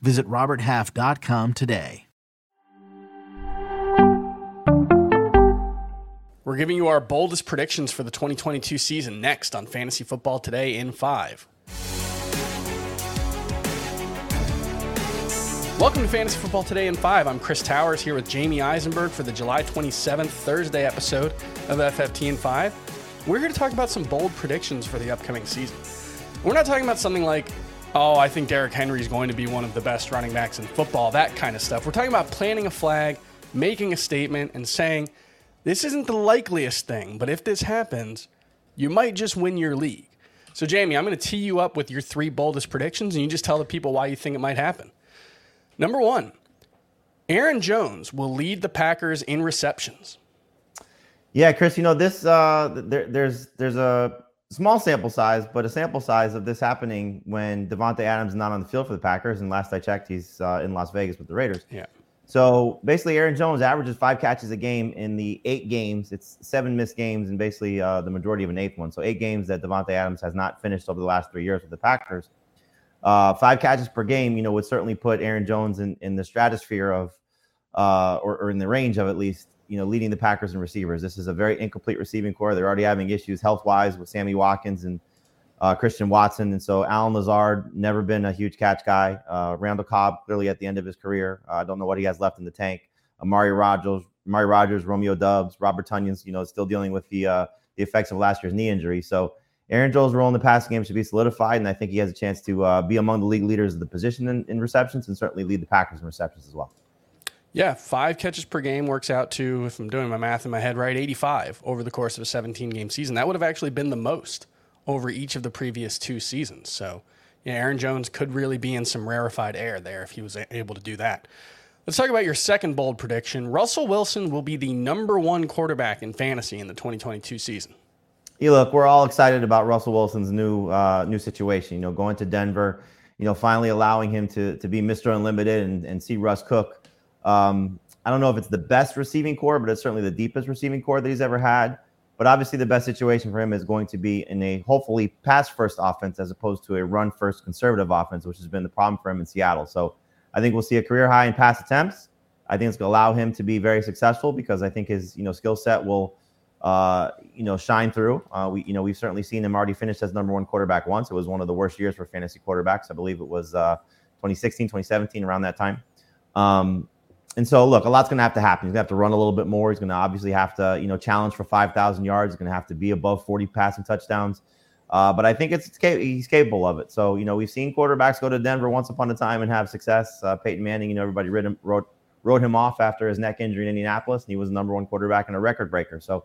Visit RobertHalf.com today. We're giving you our boldest predictions for the 2022 season next on Fantasy Football Today in 5. Welcome to Fantasy Football Today in 5. I'm Chris Towers here with Jamey Eisenberg for the July 27th Thursday episode of FFT in 5. We're here to talk about some bold predictions for the upcoming season. We're not talking about something like, oh, I think Derrick Henry is going to be one of the best running backs in football, that kind of stuff. We're talking about planting a flag, making a statement, and saying, this isn't the likeliest thing, but if this happens, you might just win your league. So, Jamey, I'm going to tee you up with your three boldest predictions, and you just tell the people why you think it might happen. Number one, Aaron Jones will lead the Packers in receptions. Yeah, Chris, you know this. Uh, there, there's there's a small sample size, but a sample size of this happening when Davante Adams is not on the field for the Packers. And last I checked, he's uh, in Las Vegas with the Raiders. Yeah. So basically, Aaron Jones averages five catches a game in the eight games. It's seven missed games and basically uh, the majority of an eighth one. So eight games that Davante Adams has not finished over the last three years with the Packers. Uh, five catches per game, you know, would certainly put Aaron Jones in, in the stratosphere of, uh, or, or in the range of at least, you know, leading the Packers and receivers. This is a very incomplete receiving corps. They're already having issues health wise with Sammy Watkins and uh, Christian Watson. And so Allen Lazard, never been a huge catch guy. Uh, Randall Cobb, clearly at the end of his career. Uh, I don't know what he has left in the tank. Amari Rogers, Amari Rodgers, Romeo Doubs, Robert Tonyan's, you know, still dealing with the uh, the effects of last year's knee injury. So Aaron Jones' role in the passing game should be solidified, and I think he has a chance to uh, be among the league leaders of the position in, in, receptions and certainly lead the Packers in receptions as well. Yeah, five catches per game works out to, if I'm doing my math in my head right, 85 over the course of a 17 game season. That would have actually been the most over each of the previous two seasons. So, Aaron Jones could really be in some rarefied air there if he was able to do that. Let's talk about your second bold prediction. Russell Wilson will be the number one quarterback in fantasy in the 2022 season. Yeah, look, we're all excited about Russell Wilson's new uh, new situation. You know, going to Denver, you know, finally allowing him to to be Mr. Unlimited and, and see Russ cook. Um, I don't know if it's the best receiving corps, but it's certainly the deepest receiving corps that he's ever had. But obviously, the best situation for him is going to be in a hopefully pass first offense as opposed to a run first conservative offense, which has been the problem for him in Seattle. So I think we'll see a career high in pass attempts. I think it's going to allow him to be very successful because I think his you know skill set will uh, you know, shine through. Uh, we, you know, we've certainly seen him already finish as number one quarterback once. It was one of the worst years for fantasy quarterbacks. I believe it was uh, 2016, 2017, around that time. Um, and so, look, a lot's going to have to happen. He's going to have to run a little bit more. He's going to obviously have to, you know, challenge for 5,000 yards. He's going to have to be above 40 passing touchdowns. Uh, but I think it's, it's, he's capable of it. So, you know, we've seen quarterbacks go to Denver once upon a time and have success. Uh, Peyton Manning, you know, everybody him, wrote, wrote him off after his neck injury in Indianapolis, and he was the number one quarterback and a record breaker. So,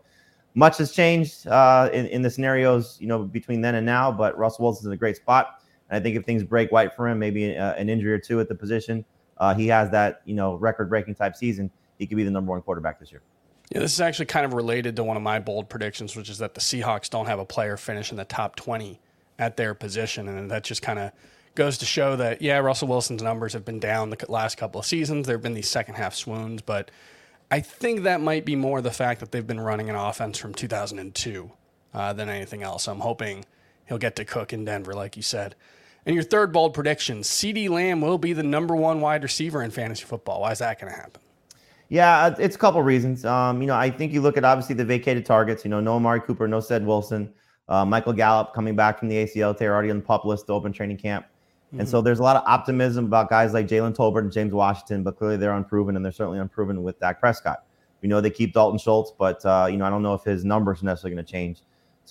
much has changed uh, in, in the scenarios, you know, between then and now. But Russell Wilson's in a great spot, and I think if things break white for him, maybe uh, an injury or two at the position, uh, he has that you know record-breaking type season. He could be the number one quarterback this year. Yeah, this is actually kind of related to one of my bold predictions, which is that the Seahawks don't have a player finish in the top twenty at their position, and that just kind of goes to show that yeah, Russell Wilson's numbers have been down the last couple of seasons. There have been these second half swoons, but I think that might be more the fact that they've been running an offense from 2002 uh, than anything else. I'm hoping he'll get to cook in Denver, like you said. And your third bold prediction CeeDee Lamb will be the number one wide receiver in fantasy football. Why is that going to happen? Yeah, uh, it's a couple reasons. Um, you know, I think you look at obviously the vacated targets. You know, no Amari Cooper, no Ced Wilson, uh, Michael Gallup coming back from the ACL tear, already on the pup list to open training camp. Mm-hmm. And so mm-hmm. there's a lot of optimism about guys like Jalen Tolbert and James Washington, but clearly they're unproven, and they're certainly unproven with Dak Prescott. We know they keep Dalton Schultz, but uh, you know I don't know if his numbers are necessarily going to change.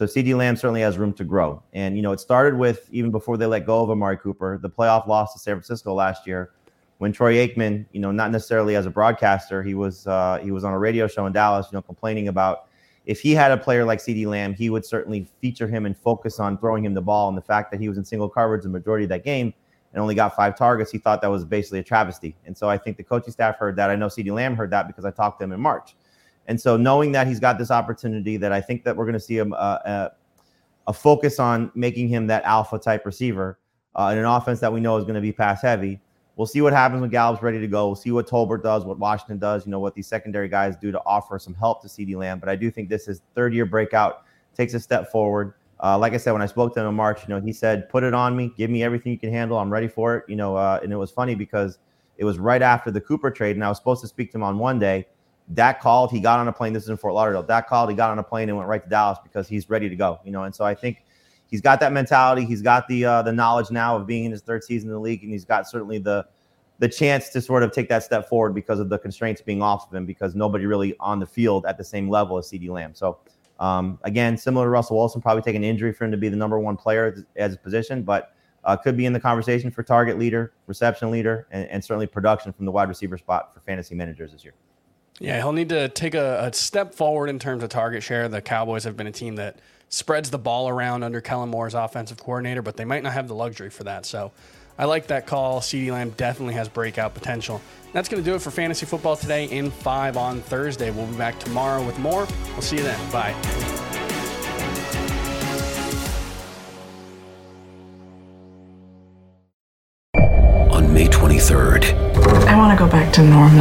So CeeDee Lamb certainly has room to grow. And you know it started with even before they let go of Amari Cooper, the playoff loss to San Francisco last year, when Troy Aikman, you know, not necessarily as a broadcaster, he was uh, he was on a radio show in Dallas, you know, complaining about if he had a player like CeeDee Lamb, he would certainly feature him and focus on throwing him the ball. And the fact that he was in single coverage the majority of that game and only got five targets, he thought that was basically a travesty. And so I think the coaching staff heard that. I know CeeDee Lamb heard that because I talked to him in March. And so knowing that he's got this opportunity, that I think that we're going to see him uh, uh, a focus on making him that alpha type receiver uh, in an offense that we know is going to be pass heavy. We'll see what happens when Gallup's ready to go. We'll see what Tolbert does, what Washington does, you know, what these secondary guys do to offer some help to CeeDee Lamb. But I do think this is third year breakout, takes a step forward. Uh, like I said, when I spoke to him in March, you know, he said, "Put it on me, give me everything you can handle. I'm ready for it." You know, uh, and it was funny because it was right after the Cooper trade, and I was supposed to speak to him on one day. Dak called, he got on a plane. This is in Fort Lauderdale. Dak called, he got on a plane and went right to Dallas because he's ready to go. You know, and so I think he's got that mentality. He's got the uh, the knowledge now of being in his third season in the league, and he's got certainly the the chance to sort of take that step forward because of the constraints being off of him because nobody really on the field at the same level as CeeDee Lamb. So um, again, similar to Russell Wilson, probably take an injury for him to be the number one player as a position, but uh, could be in the conversation for target leader, reception leader, and, and, certainly production from the wide receiver spot for fantasy managers this year. Yeah, he'll need to take a, a, step forward in terms of target share. The Cowboys have been a team that spreads the ball around under Kellen Moore's offensive coordinator, but they might not have the luxury for that. So I like that call. CeeDee Lamb definitely has breakout potential. That's going to do it for fantasy football today in five on Thursday. We'll be back tomorrow with more. We'll see you then. Bye. On May 23rd, I want to go back to normal.